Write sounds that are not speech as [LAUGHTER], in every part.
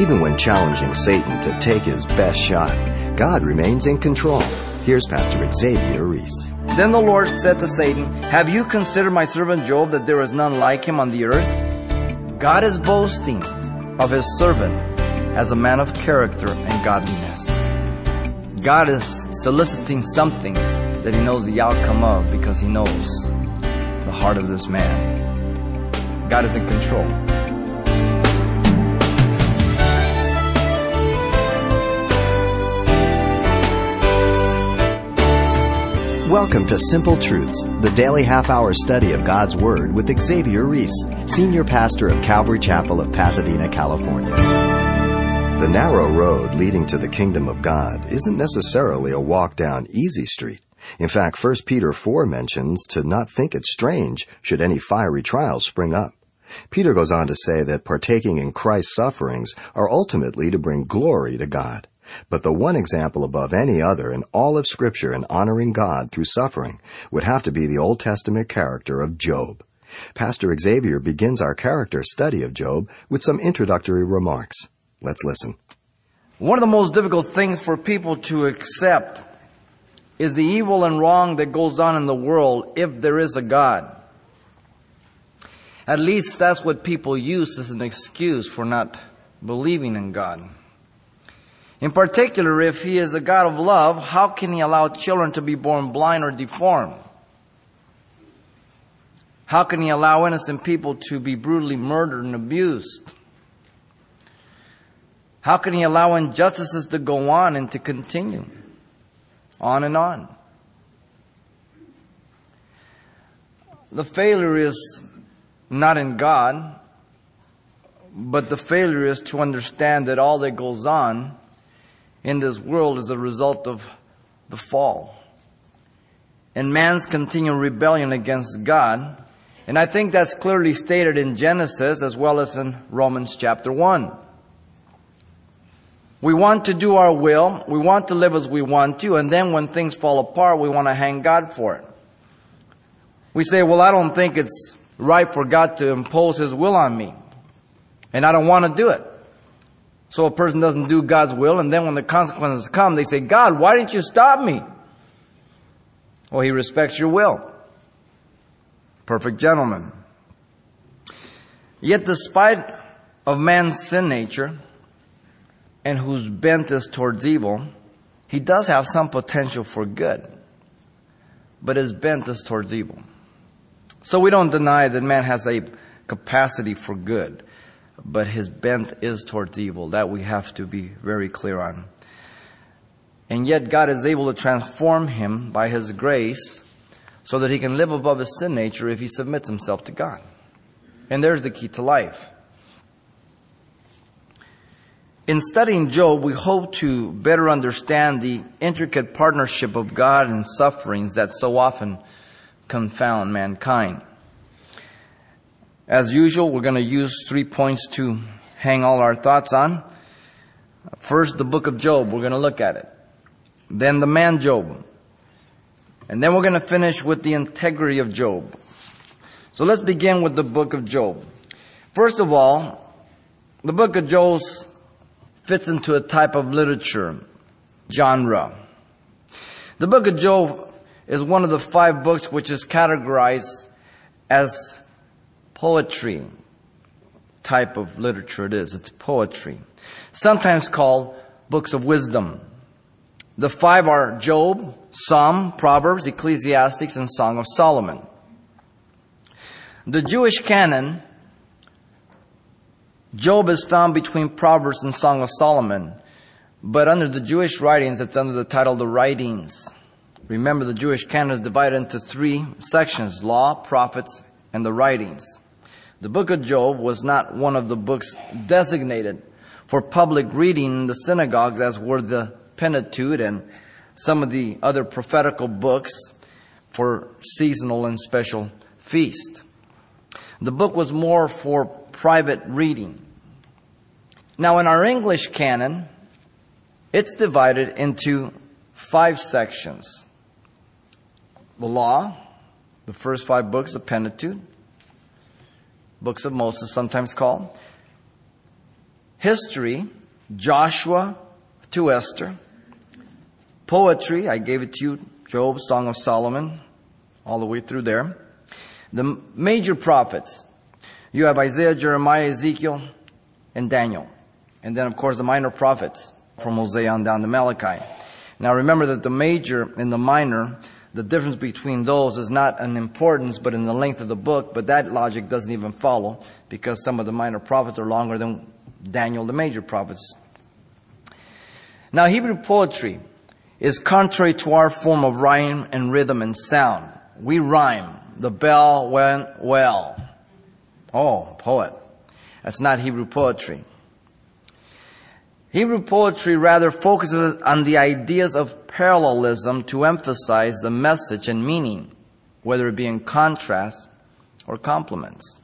Even when challenging Satan to take his best shot, God remains in control. Here's Pastor Xavier Reese. Then the Lord said to Satan, Have you considered my servant Job that there is none like him on the earth? God is boasting of his servant as a man of character and godliness. God is soliciting something that he knows the outcome of because he knows the heart of this man. God is in control. Welcome to Simple Truths, the daily half hour study of God's Word with Xavier Reese, Senior Pastor of Calvary Chapel of Pasadena, California. The narrow road leading to the kingdom of God isn't necessarily a walk down easy street. In fact, 1 Peter 4 mentions to not think it strange should any fiery trials spring up. Peter goes on to say that partaking in Christ's sufferings are ultimately to bring glory to God. But the one example above any other in all of Scripture in honoring God through suffering would have to be the Old Testament character of Job. Pastor Xavier begins our character study of Job with some introductory remarks. Let's listen. One of the most difficult things for people to accept is the evil and wrong that goes on in the world if there is a God. At least that's what people use as an excuse for not believing in God. In particular, if he is a God of love, how can he allow children to be born blind or deformed? How can he allow innocent people to be brutally murdered and abused? How can he allow injustices to go on and to continue? On and on. The failure is not in God, but the failure is to understand that all that goes on in this world is a result of the fall and man's continual rebellion against God. And I think that's clearly stated in Genesis as well as in Romans chapter 1. We want to do our will, we want to live as we want to, and then when things fall apart, we want to hang God for it. We say, well, I don't think it's right for God to impose His will on me, and I don't want to do it. So a person doesn't do God's will, and then when the consequences come, they say, God, why didn't you stop me? Well, He respects your will. Perfect gentleman. Yet despite of man's sin nature, and whose bent is towards evil, he does have some potential for good, but his bent is towards evil. So we don't deny that man has a capacity for good but his bent is towards evil. That we have to be very clear on. And yet God is able to transform him by his grace so that he can live above his sin nature if he submits himself to God. And there's the key to life. In studying Job, we hope to better understand the intricate partnership of God and sufferings that so often confound mankind. As usual, we're going to use three points to hang all our thoughts on. First, the book of Job. We're going to look at it. Then the man Job. And then we're going to finish with the integrity of Job. So let's begin with the book of Job. First of all, the book of Job fits into a type of literature genre. The book of Job is one of the five books which is categorized as poetry type of literature it is. It's poetry. Sometimes called books of wisdom. The five are Job, Psalm, Proverbs, Ecclesiastics, and Song of Solomon. The Jewish canon, Job is found between Proverbs and Song of Solomon, but under the Jewish writings, it's under the title The Writings. Remember, the Jewish canon is divided into three sections law, prophets, and the writings. The book of Job was not one of the books designated for public reading in the synagogues as were the Pentateuch and some of the other prophetical books for seasonal and special feast. The book was more for private reading. Now in our English canon, it's divided into five sections. The law, the first five books of Pentateuch, books of Moses, sometimes called. History, Joshua to Esther. Poetry, I gave it to you, Job, Song of Solomon, all the way through there. The major prophets, you have Isaiah, Jeremiah, Ezekiel, and Daniel. And then, of course, the minor prophets from Hosea on down to Malachi. Now remember that the major and the minor, the difference between those is not an importance, but in the length of the book, but that logic doesn't even follow because some of the minor prophets are longer than Daniel, the major prophets. Now Hebrew poetry is contrary to our form of rhyme and rhythm and sound. We rhyme. The bell went well. Oh, poet. That's not Hebrew poetry. Hebrew poetry rather focuses on the ideas of parallelism to emphasize the message and meaning, whether it be in contrast or complements.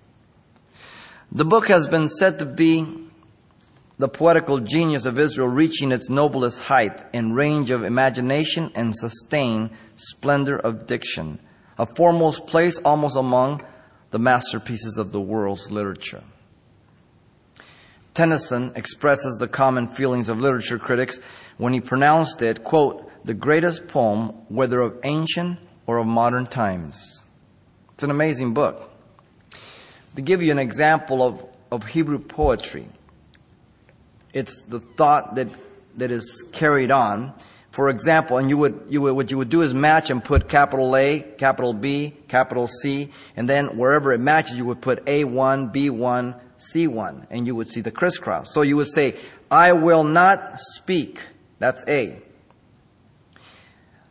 The book has been said to be the poetical genius of Israel reaching its noblest height in range of imagination and sustained splendor of diction, a foremost place almost among the masterpieces of the world's literature. Tennyson expresses the common feelings of literature critics when he pronounced it, quote, the greatest poem, whether of ancient or of modern times. It's an amazing book. To give you an example of, of Hebrew poetry, it's the thought that, that is carried on. For example, and you would, you would, what you would do is match and put capital A, capital B, capital C, and then wherever it matches, you would put A1, B1, C1, and you would see the crisscross. So you would say, I will not speak. That's A.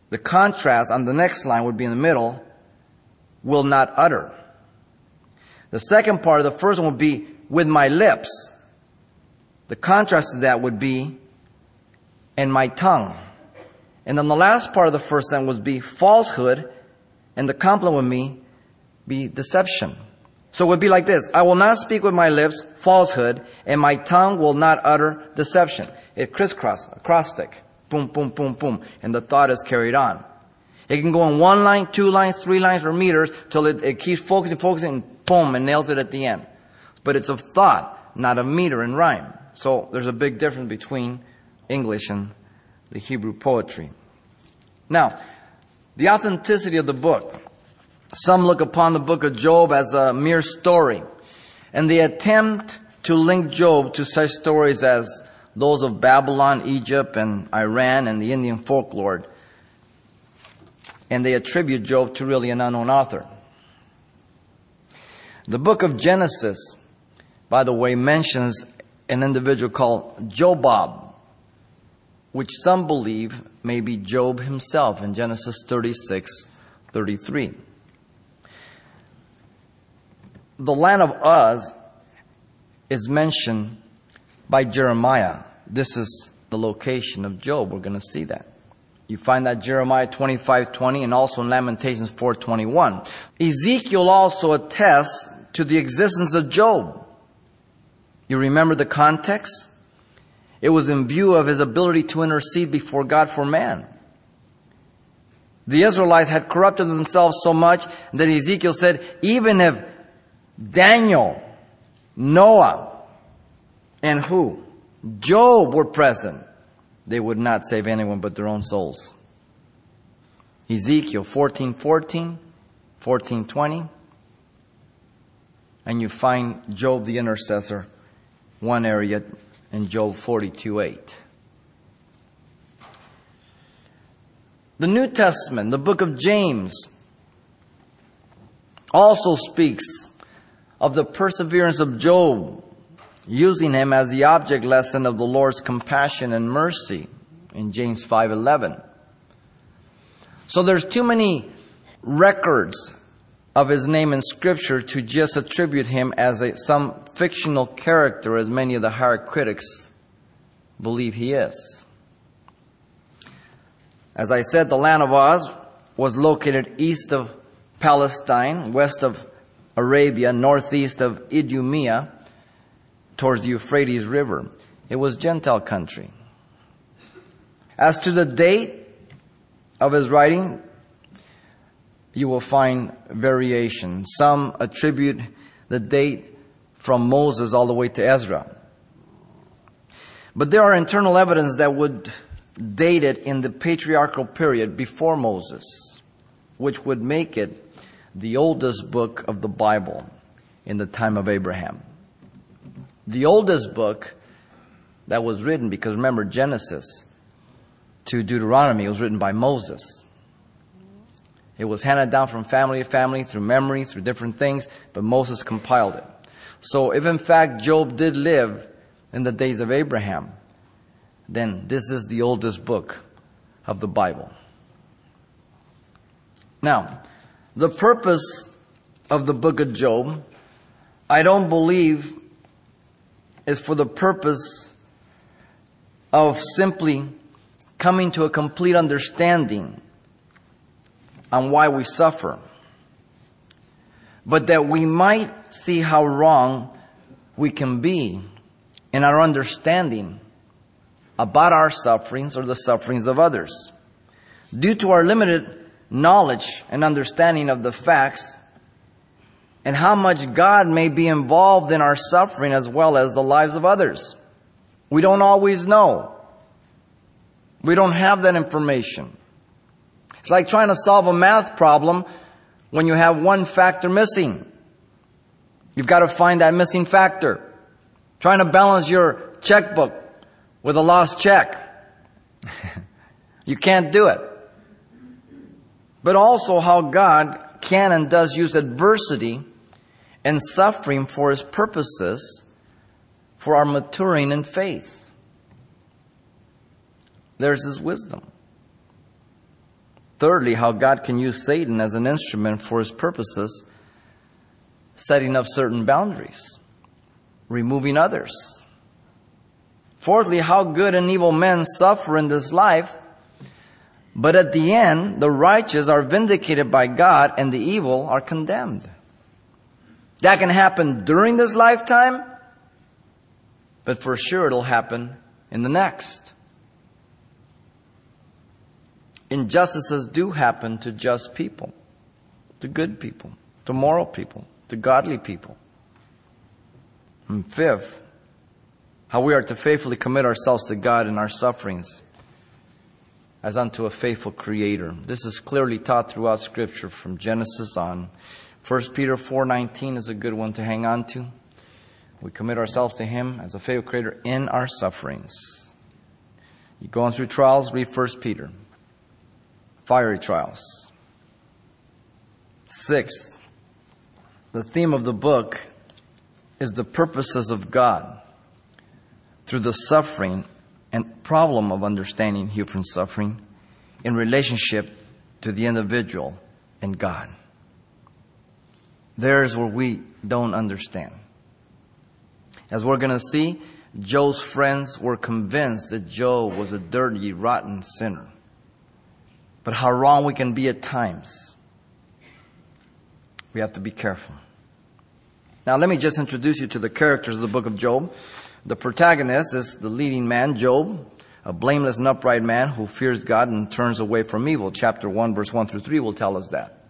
The contrast on the next line would be in the middle, will not utter. The second part of the first one would be with my lips. The contrast to that would be and my tongue. And then the last part of the first sentence would be falsehood, and the complement would be deception. So it would be like this. I will not speak with my lips falsehood, and my tongue will not utter deception. It crisscross, acrostic. Boom, boom, boom, boom. And the thought is carried on. It can go in one line, two lines, three lines, or meters till it, it keeps focusing, focusing, and boom, and nails it at the end. But it's a thought, not a meter and rhyme. So there's a big difference between English and the Hebrew poetry. Now, the authenticity of the book. Some look upon the book of Job as a mere story, and they attempt to link Job to such stories as those of Babylon, Egypt, and Iran, and the Indian folklore. And they attribute Job to really an unknown author. The book of Genesis, by the way, mentions an individual called Jobab, which some believe may be Job himself in Genesis 36 33. The land of Uz is mentioned by Jeremiah. This is the location of Job. We're going to see that. You find that Jeremiah 25:20 and also in Lamentations 4:21. Ezekiel also attests to the existence of Job. You remember the context? It was in view of his ability to intercede before God for man. The Israelites had corrupted themselves so much that Ezekiel said, even if Daniel, Noah, and who? Job were present, they would not save anyone but their own souls. Ezekiel 14, 14, 14, 20. And you find Job the intercessor one area in Job 42 8. The New Testament, the book of James, also speaks of the perseverance of Job, using him as the object lesson of the Lord's compassion and mercy in James 5:11. So there's too many records of his name in scripture to just attribute him as a, some fictional character as many of the higher critics believe he is. As I said, the land of Uz was located east of Palestine, west of Arabia, northeast of Idumea, towards the Euphrates River. It was Gentile country. As to the date of his writing, you will find variation. Some attribute the date from Moses all the way to Ezra. But there are internal evidence that would date it in the patriarchal period before Moses, which would make it the oldest book of the Bible in the time of Abraham. The oldest book that was written, because remember Genesis to Deuteronomy was written by Moses. It was handed down from family to family through memory, through different things, but Moses compiled it. So if in fact Job did live in the days of Abraham, then this is the oldest book of the Bible. Now, the purpose of the book of Job, I don't believe is for the purpose of simply coming to a complete understanding on why we suffer, but that we might see how wrong we can be in our understanding about our sufferings or the sufferings of others. Due to our limited knowledge and understanding of the facts and how much God may be involved in our suffering as well as the lives of others. We don't always know. We don't have that information. It's like trying to solve a math problem when you have one factor missing. You've got to find that missing factor. Trying to balance your checkbook with a lost check. [LAUGHS] you can't do it. But also how God can and does use adversity and suffering for His purposes for our maturing in faith. There's his wisdom. Thirdly, how God can use Satan as an instrument for his purposes, setting up certain boundaries, removing others. Fourthly, how good and evil men suffer in this life, but at the end, the righteous are vindicated by God and the evil are condemned. That can happen during this lifetime, but for sure it'll happen in the next. Injustices do happen to just people, to good people, to moral people, to godly people. And fifth, how we are to faithfully commit ourselves to God in our sufferings as unto a faithful creator. This is clearly taught throughout scripture from Genesis on. 1 Peter 4:19 is a good one to hang on to. We commit ourselves to him as a faithful creator in our sufferings. You go on through trials, read 1 Peter fiery trials. Sixth, the theme of the book is the purposes of God through the suffering and problem of understanding human suffering in relationship to the individual and God. There's where we don't understand. As we're going to see, Job's friends were convinced that Job was a dirty, rotten sinner but how wrong we can be at times. We have to be careful. Now, let me just introduce you to the characters of the book of Job. The protagonist is the leading man, Job, a blameless and upright man who fears God and turns away from evil. Chapter 1, verse 1 through 3 will tell us that.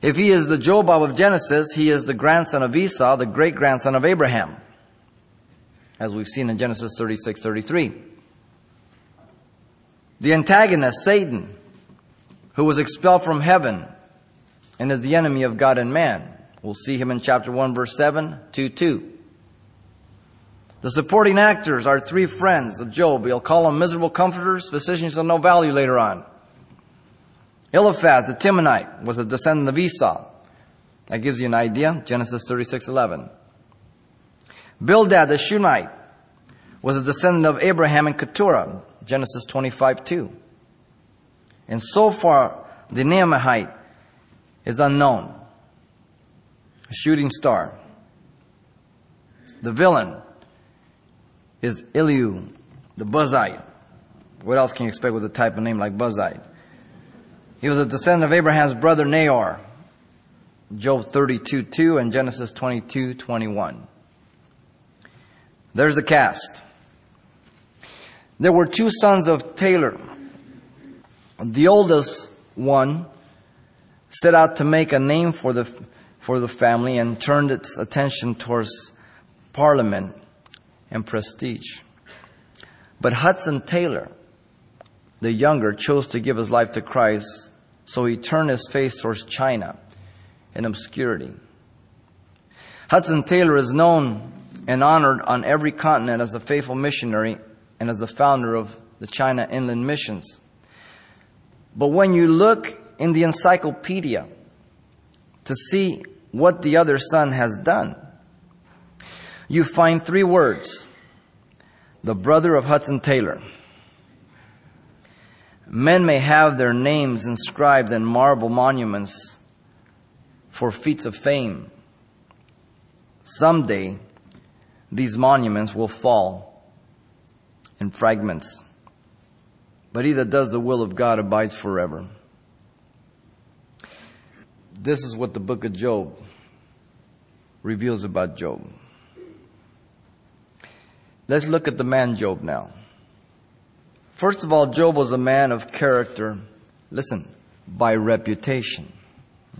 If he is the Job of Genesis, he is the grandson of Esau, the great grandson of Abraham, as we've seen in Genesis 36 33. The antagonist, Satan, who was expelled from heaven and is the enemy of God and man. We'll see him in chapter 1, verse 7 to 2. The supporting actors are three friends of Job. He'll call them miserable comforters, physicians of no value later on. Eliphaz, the Temanite, was a descendant of Esau. That gives you an idea. Genesis 36 11. Bildad, the Shunammite, was a descendant of Abraham and Keturah. Genesis 25 2. And Zophar, the Naamathite is unknown. A shooting star. The villain is Elihu, the Buzite. What else can you expect with a type of name like Buzite? He was a descendant of Abraham's brother Nahor. Job 32 2 and Genesis 22 21. There's the cast. There were two sons of Taylor. The oldest one set out to make a name for the, for the family and turned its attention towards Parliament and prestige. But Hudson Taylor, the younger, chose to give his life to Christ, so he turned his face towards China in obscurity. Hudson Taylor is known and honored on every continent as a faithful missionary and as the founder of the China Inland Missions. But when you look in the encyclopedia to see what the other son has done, you find three words the brother of Hudson Taylor. Men may have their names inscribed in marble monuments for feats of fame. Someday, these monuments will fall in fragments. But he that does the will of God abides forever. This is what the book of Job reveals about Job. Let's look at the man Job now. First of all, Job was a man of character. Listen, by reputation.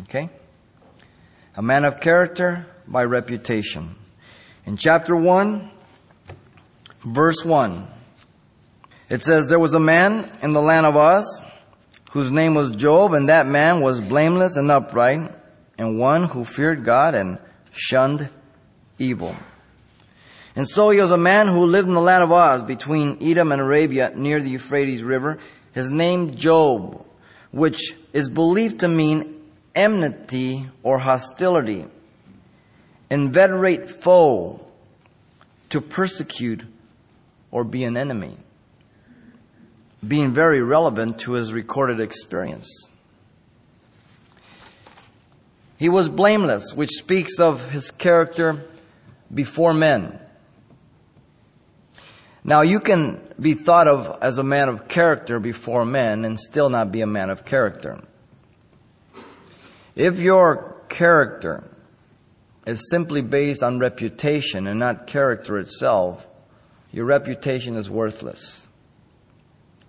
Okay? A man of character by reputation. In chapter 1, verse 1, it says, There was a man in the land of Uz whose name was Job, and that man was blameless and upright, and one who feared God and shunned evil. And so he was a man who lived in the land of Uz between Edom and Arabia near the Euphrates River. His name Job, which is believed to mean enmity or hostility, inveterate foe, to persecute or be an enemy, being very relevant to his recorded experience. He was blameless, which speaks of his character before men. Now, you can be thought of as a man of character before men and still not be a man of character. If your character is simply based on reputation and not character itself, your reputation is worthless.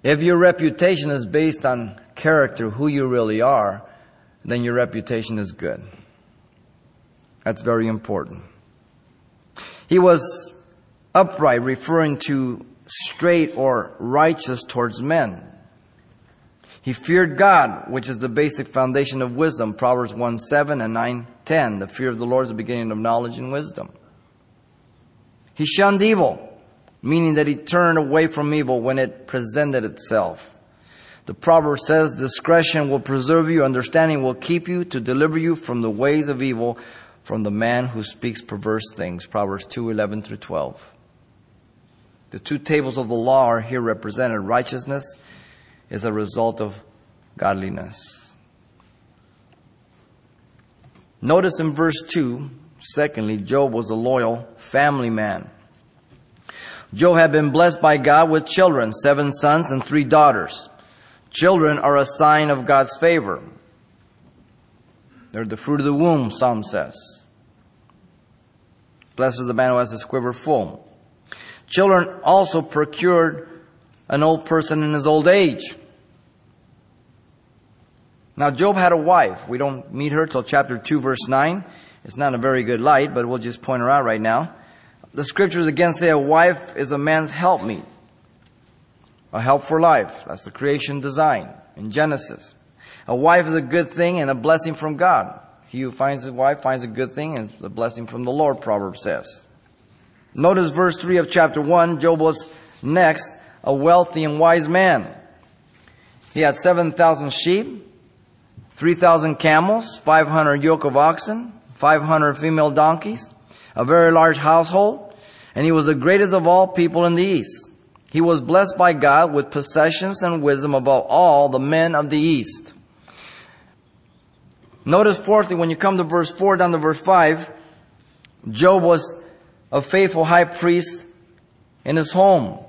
If your reputation is based on character, who you really are, then your reputation is good. That's very important. He was upright, referring to straight or righteous towards men. He feared God, which is the basic foundation of wisdom. Proverbs 1 7 and 9 10. The fear of the Lord is the beginning of knowledge and wisdom. He shunned evil, meaning that he turned away from evil when it presented itself. The proverb says, discretion will preserve you, understanding will keep you to deliver you from the ways of evil, from the man who speaks perverse things. Proverbs 2 11 through 12. The two tables of the law are here represented. Righteousness is a result of godliness. Notice in verse 2, secondly, Job was a loyal family man. Job had been blessed by God with children, seven sons and three daughters. Children are a sign of God's favor. They're the fruit of the womb, Psalm says. Blessed is the man who has his quiver full. Children also procured an old person in his old age. Now, Job had a wife. We don't meet her till chapter 2, verse 9. It's not a very good light, but we'll just point her out right now. The scriptures again say a wife is a man's helpmeet, a help for life. That's the creation design in Genesis. A wife is a good thing and a blessing from God. He who finds a wife finds a good thing and a blessing from the Lord, Proverbs says. Notice verse 3 of chapter 1. Job was next a wealthy and wise man. He had 7,000 sheep, 3,000 camels, 500 yoke of oxen, 500 female donkeys, a very large household, and he was the greatest of all people in the east. He was blessed by God with possessions and wisdom above all the men of the east. Notice fourthly, when you come to verse 4 down to verse 5, Job was a faithful high priest in his home.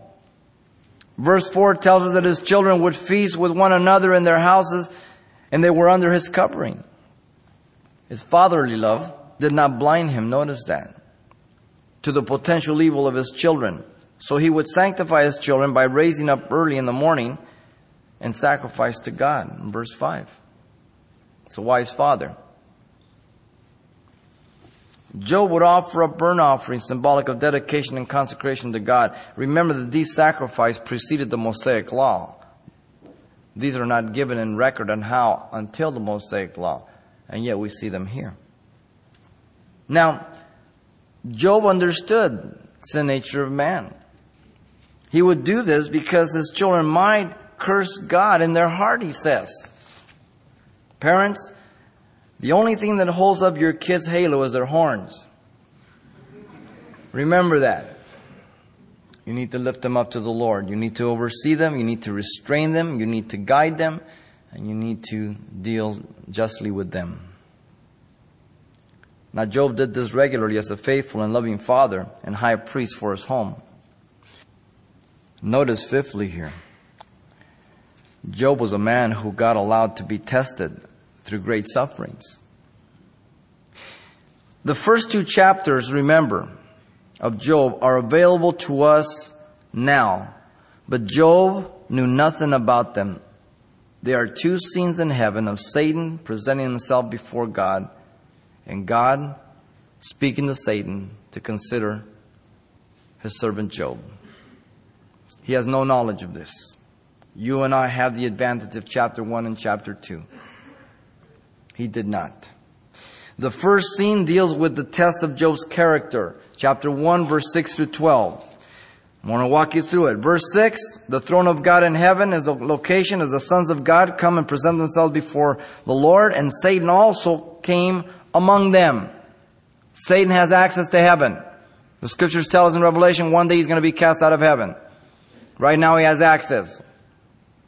Verse 4 tells us that his children would feast with one another in their houses and they were under his covering. His fatherly love did not blind him, notice that, to the potential evil of his children. So he would sanctify his children by raising up early in the morning and sacrifice to God. In verse 5. It's a wise father. Job would offer up burnt offerings, symbolic of dedication and consecration to God. Remember that these sacrifices preceded the Mosaic law. These are not given in record on how until the Mosaic law, and yet we see them here. Now, Job understood the nature of man. He would do this because his children might curse God in their heart, he says. Parents, the only thing that holds up your kids' halo is their horns. Remember that. You need to lift them up to the Lord. You need to oversee them. You need to restrain them. You need to guide them. And you need to deal justly with them. Now, Job did this regularly as a faithful and loving father and high priest for his home. Notice, fifthly, here, Job was a man who God allowed to be tested through great sufferings. The first two chapters, remember, of Job are available to us now, but Job knew nothing about them. There are two scenes in heaven of Satan presenting himself before God and God speaking to Satan to consider his servant Job. He has no knowledge of this. You and I have the advantage of chapter 1 and chapter 2. He did not. The first scene deals with the test of Job's character. Chapter 1, verse 6 through 12. I want to walk you through it. Verse 6, the throne of God in heaven is the location as the sons of God come and present themselves before the Lord, and Satan also came among them. Satan has access to heaven. The scriptures tell us in Revelation one day he's going to be cast out of heaven. Right now he has access.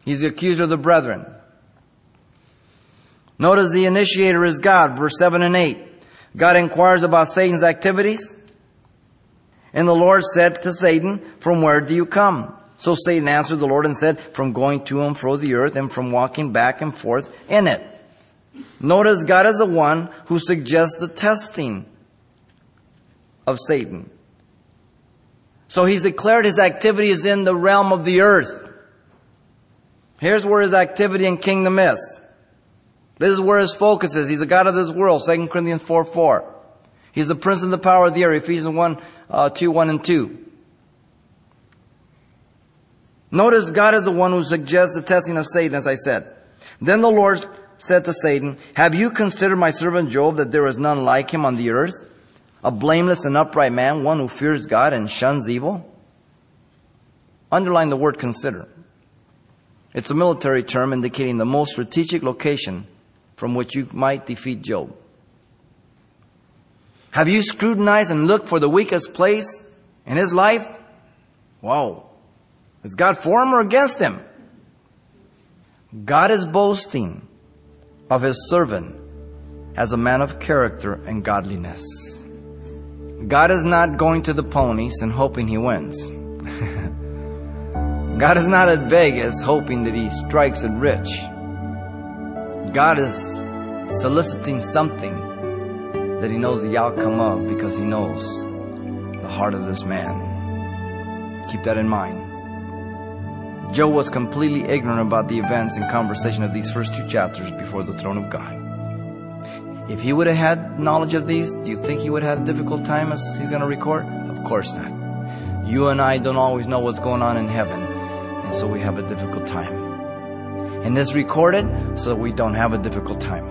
He's the accuser of the brethren. Notice the initiator is God, verse 7 and 8. God inquires about Satan's activities. And the Lord said to Satan, From where do you come? So Satan answered the Lord and said, From going to and fro the earth and from walking back and forth in it. Notice God is the one who suggests the testing of Satan. So he's declared his activity is in the realm of the earth. Here's where his activity and kingdom is. This is where his focus is. He's the God of this world, 2 Corinthians 4 4. He's the prince of the power of the air, Ephesians 1, uh, 2, 1 and 2. Notice God is the one who suggests the testing of Satan, as I said. Then the Lord said to Satan, Have you considered my servant Job that there is none like him on the earth? A blameless and upright man, one who fears God and shuns evil? Underline the word consider. It's a military term indicating the most strategic location from which you might defeat Job. Have you scrutinized and looked for the weakest place in his life? Wow. Is God for him or against him? God is boasting of his servant as a man of character and godliness. God is not going to the ponies and hoping he wins. [LAUGHS] God is not at Vegas hoping that he strikes it rich. God is soliciting something that he knows the outcome of because he knows the heart of this man. Keep that in mind. Job was completely ignorant about the events and conversation of these first two chapters before the throne of God. If he would have had knowledge of these, do you think he would have had a difficult time as he's going to record? Of course not. You and I don't always know what's going on in heaven, and so we have a difficult time. And this recorded so we don't have a difficult time.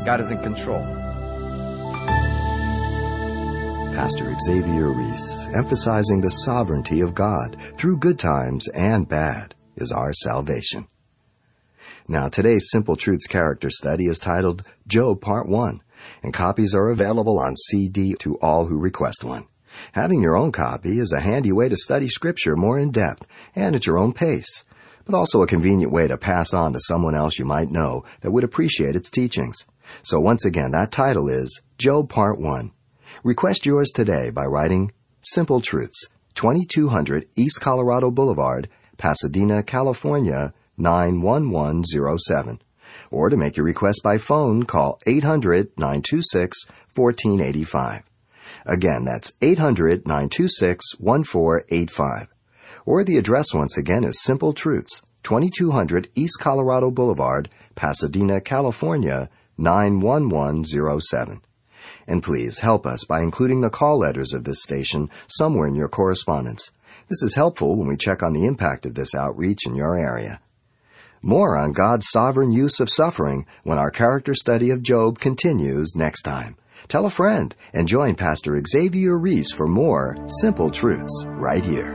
[LAUGHS] God is in control. Pastor Xavier Reese, emphasizing the sovereignty of God through good times and bad, is our salvation. Now, today's Simple Truths character study is titled Job Part 1, and copies are available on CD to all who request one. Having your own copy is a handy way to study Scripture more in depth and at your own pace, but also a convenient way to pass on to someone else you might know that would appreciate its teachings. So once again, that title is Job Part 1. Request yours today by writing Simple Truths, 2200 East Colorado Boulevard, Pasadena, California, 91107. Or to make your request by phone, call 800 926 1485. Again, that's 800 926 1485. Or the address once again is Simple Truths, 2200 East Colorado Boulevard, Pasadena, California, 91107. And please help us by including the call letters of this station somewhere in your correspondence. This is helpful when we check on the impact of this outreach in your area. More on God's sovereign use of suffering when our character study of Job continues next time. Tell a friend and join Pastor Xavier Reese for more simple truths right here.